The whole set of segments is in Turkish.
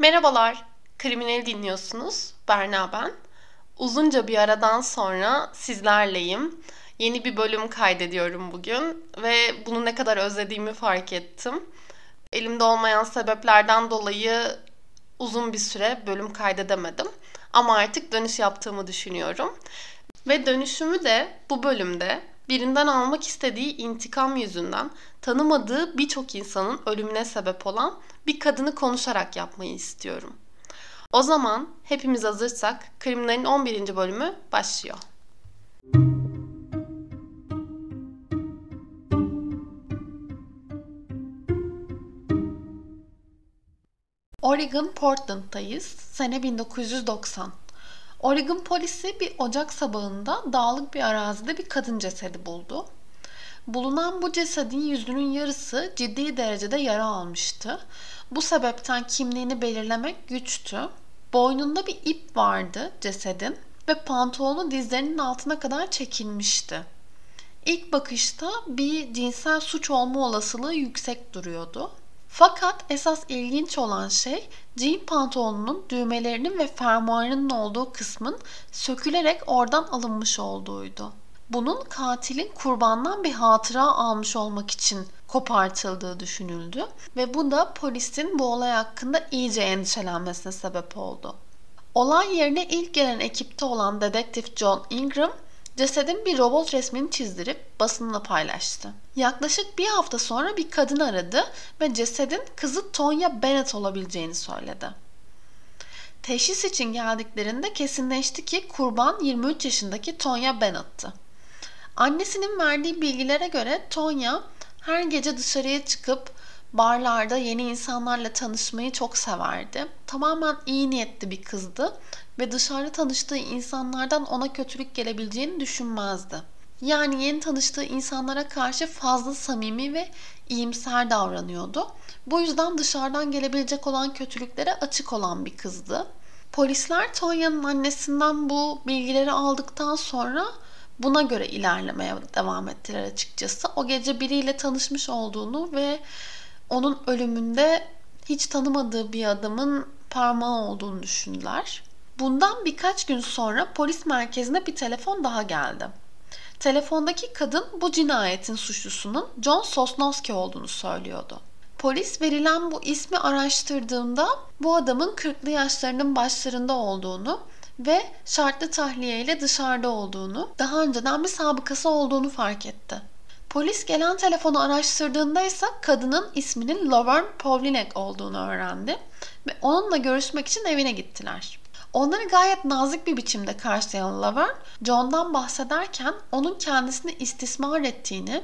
Merhabalar, Kriminal dinliyorsunuz. Berna ben. Uzunca bir aradan sonra sizlerleyim. Yeni bir bölüm kaydediyorum bugün ve bunu ne kadar özlediğimi fark ettim. Elimde olmayan sebeplerden dolayı uzun bir süre bölüm kaydedemedim. Ama artık dönüş yaptığımı düşünüyorum. Ve dönüşümü de bu bölümde birinden almak istediği intikam yüzünden tanımadığı birçok insanın ölümüne sebep olan bir kadını konuşarak yapmayı istiyorum. O zaman hepimiz hazırsak Kriminal'in 11. bölümü başlıyor. Oregon Portland'dayız. Sene 1990. Oregon polisi bir ocak sabahında dağlık bir arazide bir kadın cesedi buldu. Bulunan bu cesedin yüzünün yarısı ciddi derecede yara almıştı. Bu sebepten kimliğini belirlemek güçtü. Boynunda bir ip vardı cesedin ve pantolonu dizlerinin altına kadar çekilmişti. İlk bakışta bir cinsel suç olma olasılığı yüksek duruyordu. Fakat esas ilginç olan şey jean pantolonunun düğmelerinin ve fermuarının olduğu kısmın sökülerek oradan alınmış olduğuydu. Bunun katilin kurbandan bir hatıra almış olmak için kopartıldığı düşünüldü ve bu da polisin bu olay hakkında iyice endişelenmesine sebep oldu. Olay yerine ilk gelen ekipte olan dedektif John Ingram cesedin bir robot resmini çizdirip basınla paylaştı. Yaklaşık bir hafta sonra bir kadın aradı ve cesedin kızı Tonya Bennett olabileceğini söyledi. Teşhis için geldiklerinde kesinleşti ki kurban 23 yaşındaki Tonya Bennett'tı. Annesinin verdiği bilgilere göre Tonya her gece dışarıya çıkıp barlarda yeni insanlarla tanışmayı çok severdi. Tamamen iyi niyetli bir kızdı ve dışarıda tanıştığı insanlardan ona kötülük gelebileceğini düşünmezdi. Yani yeni tanıştığı insanlara karşı fazla samimi ve iyimser davranıyordu. Bu yüzden dışarıdan gelebilecek olan kötülüklere açık olan bir kızdı. Polisler Tonya'nın annesinden bu bilgileri aldıktan sonra buna göre ilerlemeye devam ettiler açıkçası. O gece biriyle tanışmış olduğunu ve onun ölümünde hiç tanımadığı bir adamın parmağı olduğunu düşündüler. Bundan birkaç gün sonra polis merkezine bir telefon daha geldi. Telefondaki kadın bu cinayetin suçlusunun John Sosnowski olduğunu söylüyordu. Polis verilen bu ismi araştırdığında bu adamın 40'lı yaşlarının başlarında olduğunu ve şartlı tahliye ile dışarıda olduğunu, daha önceden bir sabıkası olduğunu fark etti. Polis gelen telefonu araştırdığında ise kadının isminin Laverne Pavlinek olduğunu öğrendi ve onunla görüşmek için evine gittiler. Onları gayet nazik bir biçimde karşılayan Laverne, John'dan bahsederken onun kendisini istismar ettiğini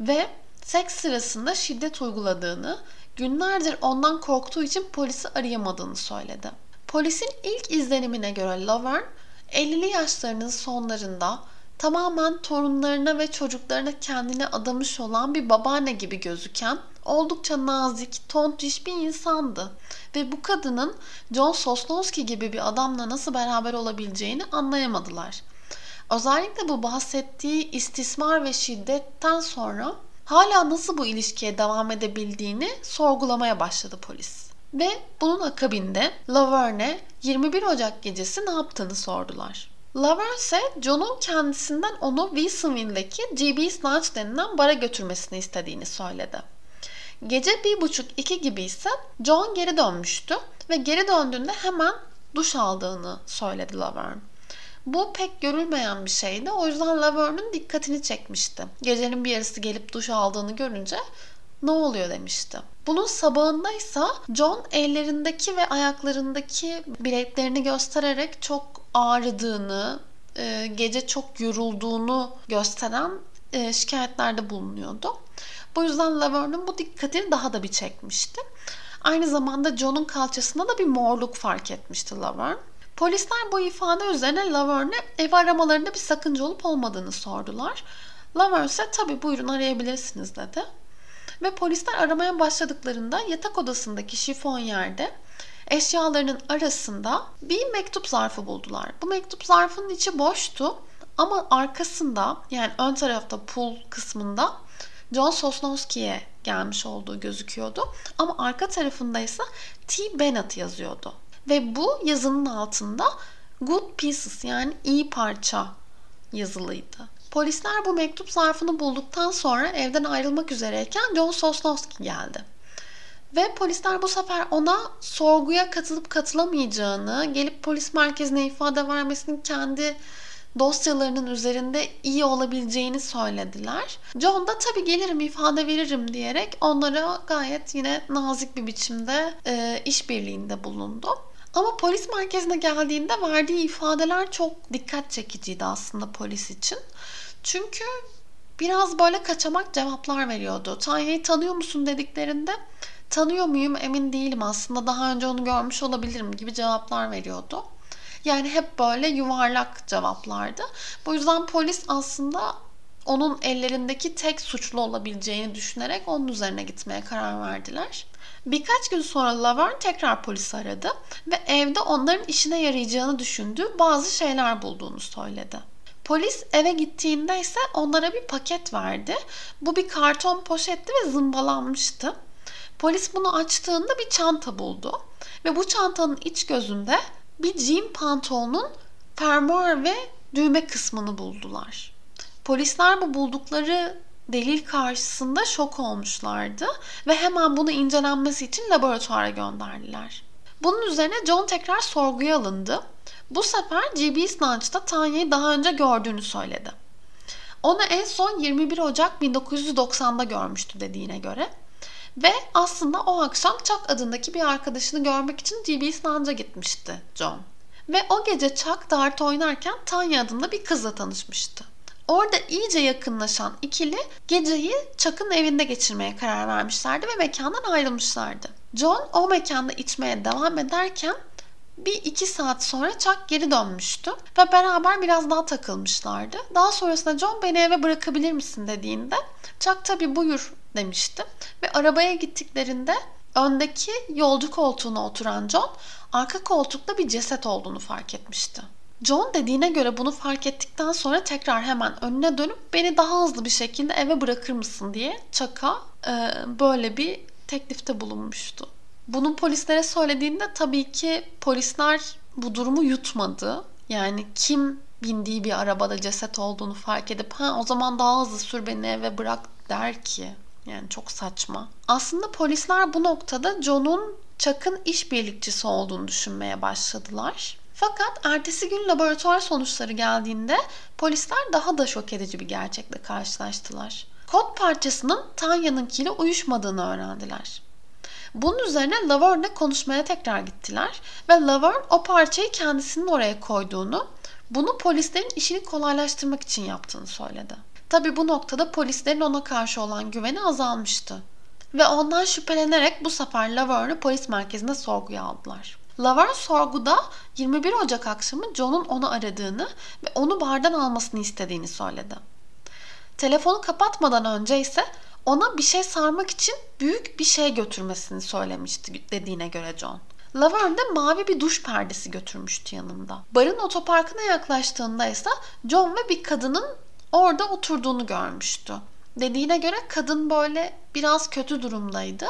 ve seks sırasında şiddet uyguladığını, günlerdir ondan korktuğu için polisi arayamadığını söyledi. Polisin ilk izlenimine göre Laverne 50'li yaşlarının sonlarında tamamen torunlarına ve çocuklarına kendini adamış olan bir babaanne gibi gözüken oldukça nazik, tontiş bir insandı. Ve bu kadının John Sosnowski gibi bir adamla nasıl beraber olabileceğini anlayamadılar. Özellikle bu bahsettiği istismar ve şiddetten sonra hala nasıl bu ilişkiye devam edebildiğini sorgulamaya başladı polis. Ve bunun akabinde Laverne 21 Ocak gecesi ne yaptığını sordular. Laverne ise John'un kendisinden onu Wilsonville'deki GB Snatch denilen bara götürmesini istediğini söyledi. Gece bir buçuk iki gibi ise John geri dönmüştü ve geri döndüğünde hemen duş aldığını söyledi Laverne. Bu pek görülmeyen bir şeydi. O yüzden Laverne'ın dikkatini çekmişti. Gecenin bir yarısı gelip duş aldığını görünce ne oluyor demişti. Bunun sabahında ise John ellerindeki ve ayaklarındaki biletlerini göstererek çok ağrıdığını, e, gece çok yorulduğunu gösteren e, şikayetlerde bulunuyordu. Bu yüzden Laverne'ın bu dikkatini daha da bir çekmişti. Aynı zamanda John'un kalçasında da bir morluk fark etmişti Laverne. Polisler bu ifade üzerine Laverne'e ev aramalarında bir sakınca olup olmadığını sordular. Laverne ise tabii buyurun arayabilirsiniz dedi. Ve polisler aramaya başladıklarında yatak odasındaki şifon yerde eşyalarının arasında bir mektup zarfı buldular. Bu mektup zarfının içi boştu ama arkasında yani ön tarafta pul kısmında John Sosnowski'ye gelmiş olduğu gözüküyordu. Ama arka tarafında ise T. Bennett yazıyordu. Ve bu yazının altında Good Pieces yani iyi parça yazılıydı. Polisler bu mektup zarfını bulduktan sonra evden ayrılmak üzereyken John Sosnowski geldi. Ve polisler bu sefer ona sorguya katılıp katılamayacağını, gelip polis merkezine ifade vermesinin kendi dosyalarının üzerinde iyi olabileceğini söylediler. John da tabii gelirim ifade veririm diyerek onlara gayet yine nazik bir biçimde e, işbirliğinde bulundu. Ama polis merkezine geldiğinde verdiği ifadeler çok dikkat çekiciydi aslında polis için. Çünkü biraz böyle kaçamak cevaplar veriyordu. Tanya'yı tanıyor musun dediklerinde tanıyor muyum emin değilim aslında daha önce onu görmüş olabilirim gibi cevaplar veriyordu. Yani hep böyle yuvarlak cevaplardı. Bu yüzden polis aslında onun ellerindeki tek suçlu olabileceğini düşünerek onun üzerine gitmeye karar verdiler. Birkaç gün sonra Laverne tekrar polisi aradı ve evde onların işine yarayacağını düşündüğü bazı şeyler bulduğunu söyledi. Polis eve gittiğinde ise onlara bir paket verdi. Bu bir karton poşetti ve zımbalanmıştı. Polis bunu açtığında bir çanta buldu ve bu çantanın iç gözünde bir jean pantolonun fermuar ve düğme kısmını buldular. Polisler bu buldukları delil karşısında şok olmuşlardı ve hemen bunu incelenmesi için laboratuvara gönderdiler. Bunun üzerine John tekrar sorguya alındı. Bu sefer GB Snatch'ta Tanya'yı daha önce gördüğünü söyledi. Onu en son 21 Ocak 1990'da görmüştü dediğine göre. Ve aslında o akşam Chuck adındaki bir arkadaşını görmek için GB Snatch'a gitmişti John. Ve o gece Chuck dart oynarken Tanya adında bir kızla tanışmıştı. Orada iyice yakınlaşan ikili geceyi Chuck'ın evinde geçirmeye karar vermişlerdi ve mekandan ayrılmışlardı. John o mekanda içmeye devam ederken bir iki saat sonra Chuck geri dönmüştü ve beraber biraz daha takılmışlardı. Daha sonrasında John beni eve bırakabilir misin dediğinde Chuck tabii buyur demişti. Ve arabaya gittiklerinde öndeki yolcu koltuğuna oturan John arka koltukta bir ceset olduğunu fark etmişti. John dediğine göre bunu fark ettikten sonra tekrar hemen önüne dönüp beni daha hızlı bir şekilde eve bırakır mısın diye Chuck'a e, böyle bir teklifte bulunmuştu. Bunu polislere söylediğinde tabii ki polisler bu durumu yutmadı. Yani kim bindiği bir arabada ceset olduğunu fark edip ha o zaman daha hızlı sür beni eve bırak der ki. Yani çok saçma. Aslında polisler bu noktada John'un Chuck'ın işbirlikçisi olduğunu düşünmeye başladılar. Fakat ertesi gün laboratuvar sonuçları geldiğinde polisler daha da şok edici bir gerçekle karşılaştılar. Kod parçasının Tanya'nınkiyle uyuşmadığını öğrendiler. Bunun üzerine Laverne'le konuşmaya tekrar gittiler ve Laverne o parçayı kendisinin oraya koyduğunu, bunu polislerin işini kolaylaştırmak için yaptığını söyledi. Tabi bu noktada polislerin ona karşı olan güveni azalmıştı. Ve ondan şüphelenerek bu sefer Laverne'ı polis merkezinde sorguya aldılar. Laverne sorguda 21 Ocak akşamı John'un onu aradığını ve onu bardan almasını istediğini söyledi. Telefonu kapatmadan önce ise ona bir şey sarmak için büyük bir şey götürmesini söylemişti dediğine göre John. Laverne de mavi bir duş perdesi götürmüştü yanında. Barın otoparkına yaklaştığında ise John ve bir kadının orada oturduğunu görmüştü. Dediğine göre kadın böyle biraz kötü durumdaydı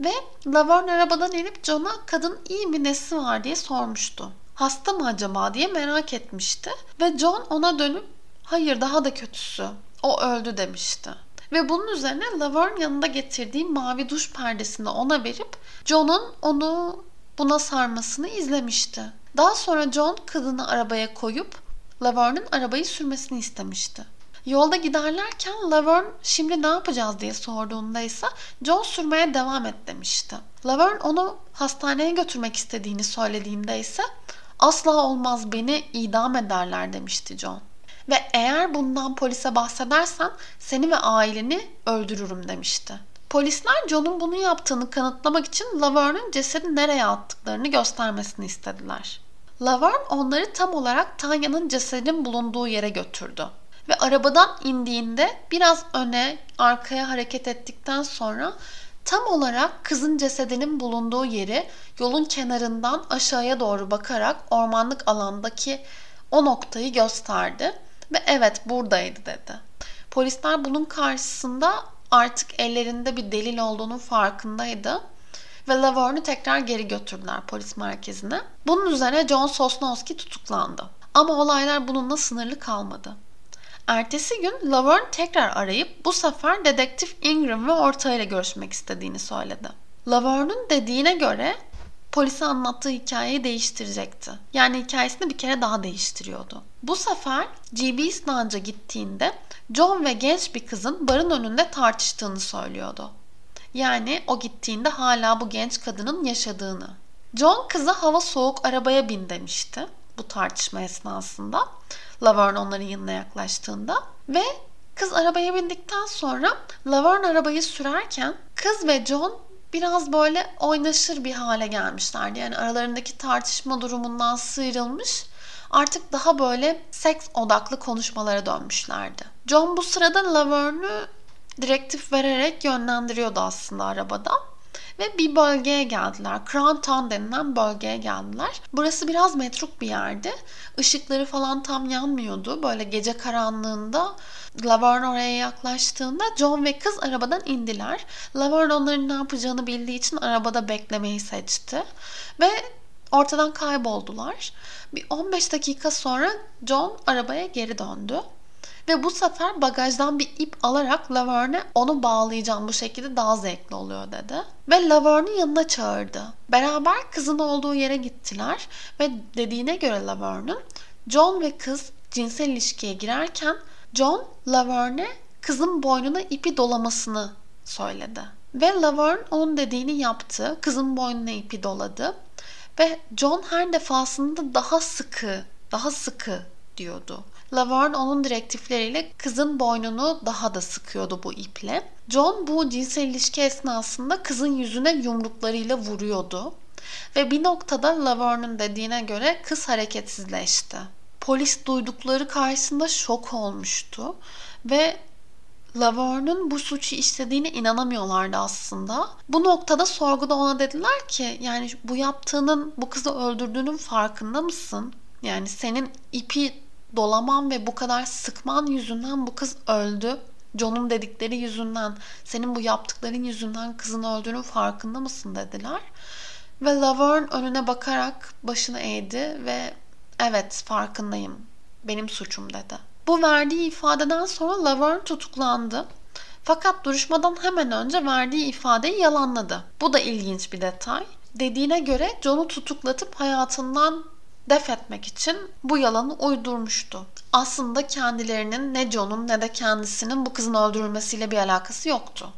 ve Laverne arabadan inip John'a kadın iyi mi nesi var diye sormuştu. Hasta mı acaba diye merak etmişti ve John ona dönüp hayır daha da kötüsü o öldü demişti. Ve bunun üzerine Laverne yanında getirdiği mavi duş perdesini ona verip John'un onu buna sarmasını izlemişti. Daha sonra John kadını arabaya koyup Laverne'ın arabayı sürmesini istemişti. Yolda giderlerken Laverne şimdi ne yapacağız diye sorduğunda ise John sürmeye devam et demişti. Laverne onu hastaneye götürmek istediğini söylediğinde ise asla olmaz beni idam ederler demişti John. Ve eğer bundan polise bahsedersen seni ve aileni öldürürüm demişti. Polisler John'un bunu yaptığını kanıtlamak için Laverne'ın cesedi nereye attıklarını göstermesini istediler. Laverne onları tam olarak Tanya'nın cesedinin bulunduğu yere götürdü. Ve arabadan indiğinde biraz öne, arkaya hareket ettikten sonra tam olarak kızın cesedinin bulunduğu yeri yolun kenarından aşağıya doğru bakarak ormanlık alandaki o noktayı gösterdi ve evet buradaydı dedi. Polisler bunun karşısında artık ellerinde bir delil olduğunun farkındaydı ve Laverne'ü tekrar geri götürdüler polis merkezine. Bunun üzerine John Sosnowski tutuklandı. Ama olaylar bununla sınırlı kalmadı. Ertesi gün Laverne tekrar arayıp bu sefer dedektif Ingram ve ortağıyla görüşmek istediğini söyledi. Laverne'ün dediğine göre polise anlattığı hikayeyi değiştirecekti. Yani hikayesini bir kere daha değiştiriyordu. Bu sefer GB İslanca gittiğinde John ve genç bir kızın barın önünde tartıştığını söylüyordu. Yani o gittiğinde hala bu genç kadının yaşadığını. John kıza hava soğuk arabaya bin demişti bu tartışma esnasında. Laverne onların yanına yaklaştığında ve kız arabaya bindikten sonra Laverne arabayı sürerken kız ve John biraz böyle oynaşır bir hale gelmişlerdi. Yani aralarındaki tartışma durumundan sıyrılmış artık daha böyle seks odaklı konuşmalara dönmüşlerdi. John bu sırada Laverne'ü direktif vererek yönlendiriyordu aslında arabada. Ve bir bölgeye geldiler. Crown Town denilen bölgeye geldiler. Burası biraz metruk bir yerdi. Işıkları falan tam yanmıyordu. Böyle gece karanlığında Laverne oraya yaklaştığında John ve kız arabadan indiler. Laverne onların ne yapacağını bildiği için arabada beklemeyi seçti. Ve ortadan kayboldular. Bir 15 dakika sonra John arabaya geri döndü. Ve bu sefer bagajdan bir ip alarak Laverne onu bağlayacağım bu şekilde daha zevkli oluyor dedi. Ve Laverne'i yanına çağırdı. Beraber kızın olduğu yere gittiler ve dediğine göre Laverne'ın John ve kız cinsel ilişkiye girerken John Laverne kızın boynuna ipi dolamasını söyledi. Ve Laverne onun dediğini yaptı. Kızın boynuna ipi doladı. Ve John her defasında daha sıkı, daha sıkı diyordu. Laverne onun direktifleriyle kızın boynunu daha da sıkıyordu bu iple. John bu cinsel ilişki esnasında kızın yüzüne yumruklarıyla vuruyordu. Ve bir noktada Laverne'ın dediğine göre kız hareketsizleşti. Polis duydukları karşısında şok olmuştu ve Laverne'ın bu suçu işlediğine inanamıyorlardı aslında. Bu noktada sorguda ona dediler ki yani bu yaptığının bu kızı öldürdüğünün farkında mısın? Yani senin ipi dolaman ve bu kadar sıkman yüzünden bu kız öldü. John'un dedikleri yüzünden, senin bu yaptıkların yüzünden kızın öldüğünün farkında mısın dediler. Ve Laverne önüne bakarak başını eğdi ve evet farkındayım, benim suçum dedi. Bu verdiği ifadeden sonra Laverne tutuklandı. Fakat duruşmadan hemen önce verdiği ifadeyi yalanladı. Bu da ilginç bir detay. Dediğine göre John'u tutuklatıp hayatından def etmek için bu yalanı uydurmuştu. Aslında kendilerinin ne John'un ne de kendisinin bu kızın öldürülmesiyle bir alakası yoktu.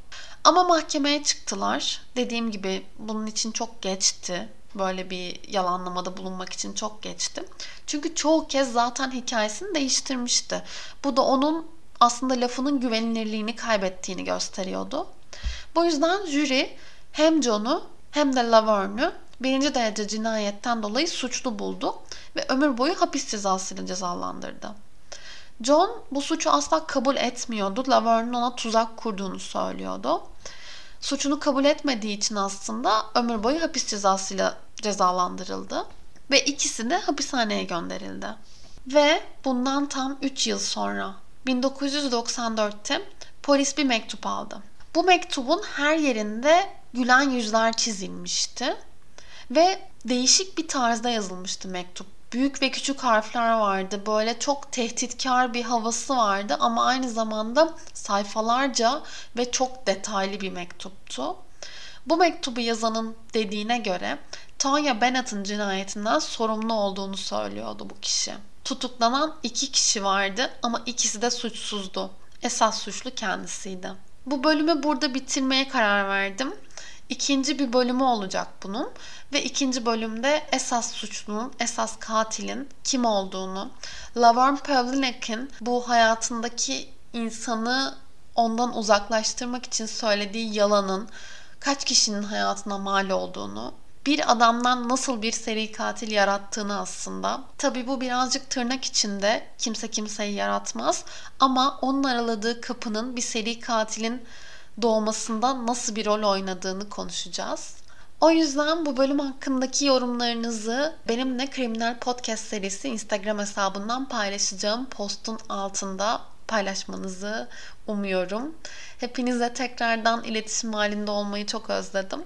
Ama mahkemeye çıktılar. Dediğim gibi bunun için çok geçti. Böyle bir yalanlamada bulunmak için çok geçti. Çünkü çoğu kez zaten hikayesini değiştirmişti. Bu da onun aslında lafının güvenilirliğini kaybettiğini gösteriyordu. Bu yüzden jüri hem John'u hem de Laverne'ü birinci derece cinayetten dolayı suçlu buldu ve ömür boyu hapis cezasıyla cezalandırdı. John bu suçu asla kabul etmiyordu. Laverne'ın ona tuzak kurduğunu söylüyordu. Suçunu kabul etmediği için aslında ömür boyu hapis cezasıyla cezalandırıldı. Ve ikisi de hapishaneye gönderildi. Ve bundan tam 3 yıl sonra 1994'te polis bir mektup aldı. Bu mektubun her yerinde gülen yüzler çizilmişti ve değişik bir tarzda yazılmıştı mektup. Büyük ve küçük harfler vardı. Böyle çok tehditkar bir havası vardı ama aynı zamanda sayfalarca ve çok detaylı bir mektuptu. Bu mektubu yazanın dediğine göre Tanya Bennett'ın cinayetinden sorumlu olduğunu söylüyordu bu kişi. Tutuklanan iki kişi vardı ama ikisi de suçsuzdu. Esas suçlu kendisiydi. Bu bölümü burada bitirmeye karar verdim. İkinci bir bölümü olacak bunun ve ikinci bölümde esas suçlunun, esas katilin kim olduğunu, Laverne Pavlinek'in bu hayatındaki insanı ondan uzaklaştırmak için söylediği yalanın kaç kişinin hayatına mal olduğunu, bir adamdan nasıl bir seri katil yarattığını aslında. Tabii bu birazcık tırnak içinde kimse kimseyi yaratmaz ama onun araladığı kapının bir seri katilin doğmasında nasıl bir rol oynadığını konuşacağız. O yüzden bu bölüm hakkındaki yorumlarınızı benimle Kriminal Podcast serisi Instagram hesabından paylaşacağım postun altında paylaşmanızı umuyorum. Hepinize tekrardan iletişim halinde olmayı çok özledim.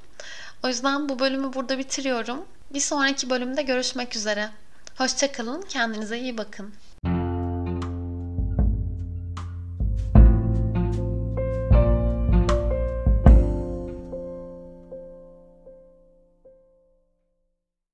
O yüzden bu bölümü burada bitiriyorum. Bir sonraki bölümde görüşmek üzere. Hoşçakalın, kendinize iyi bakın.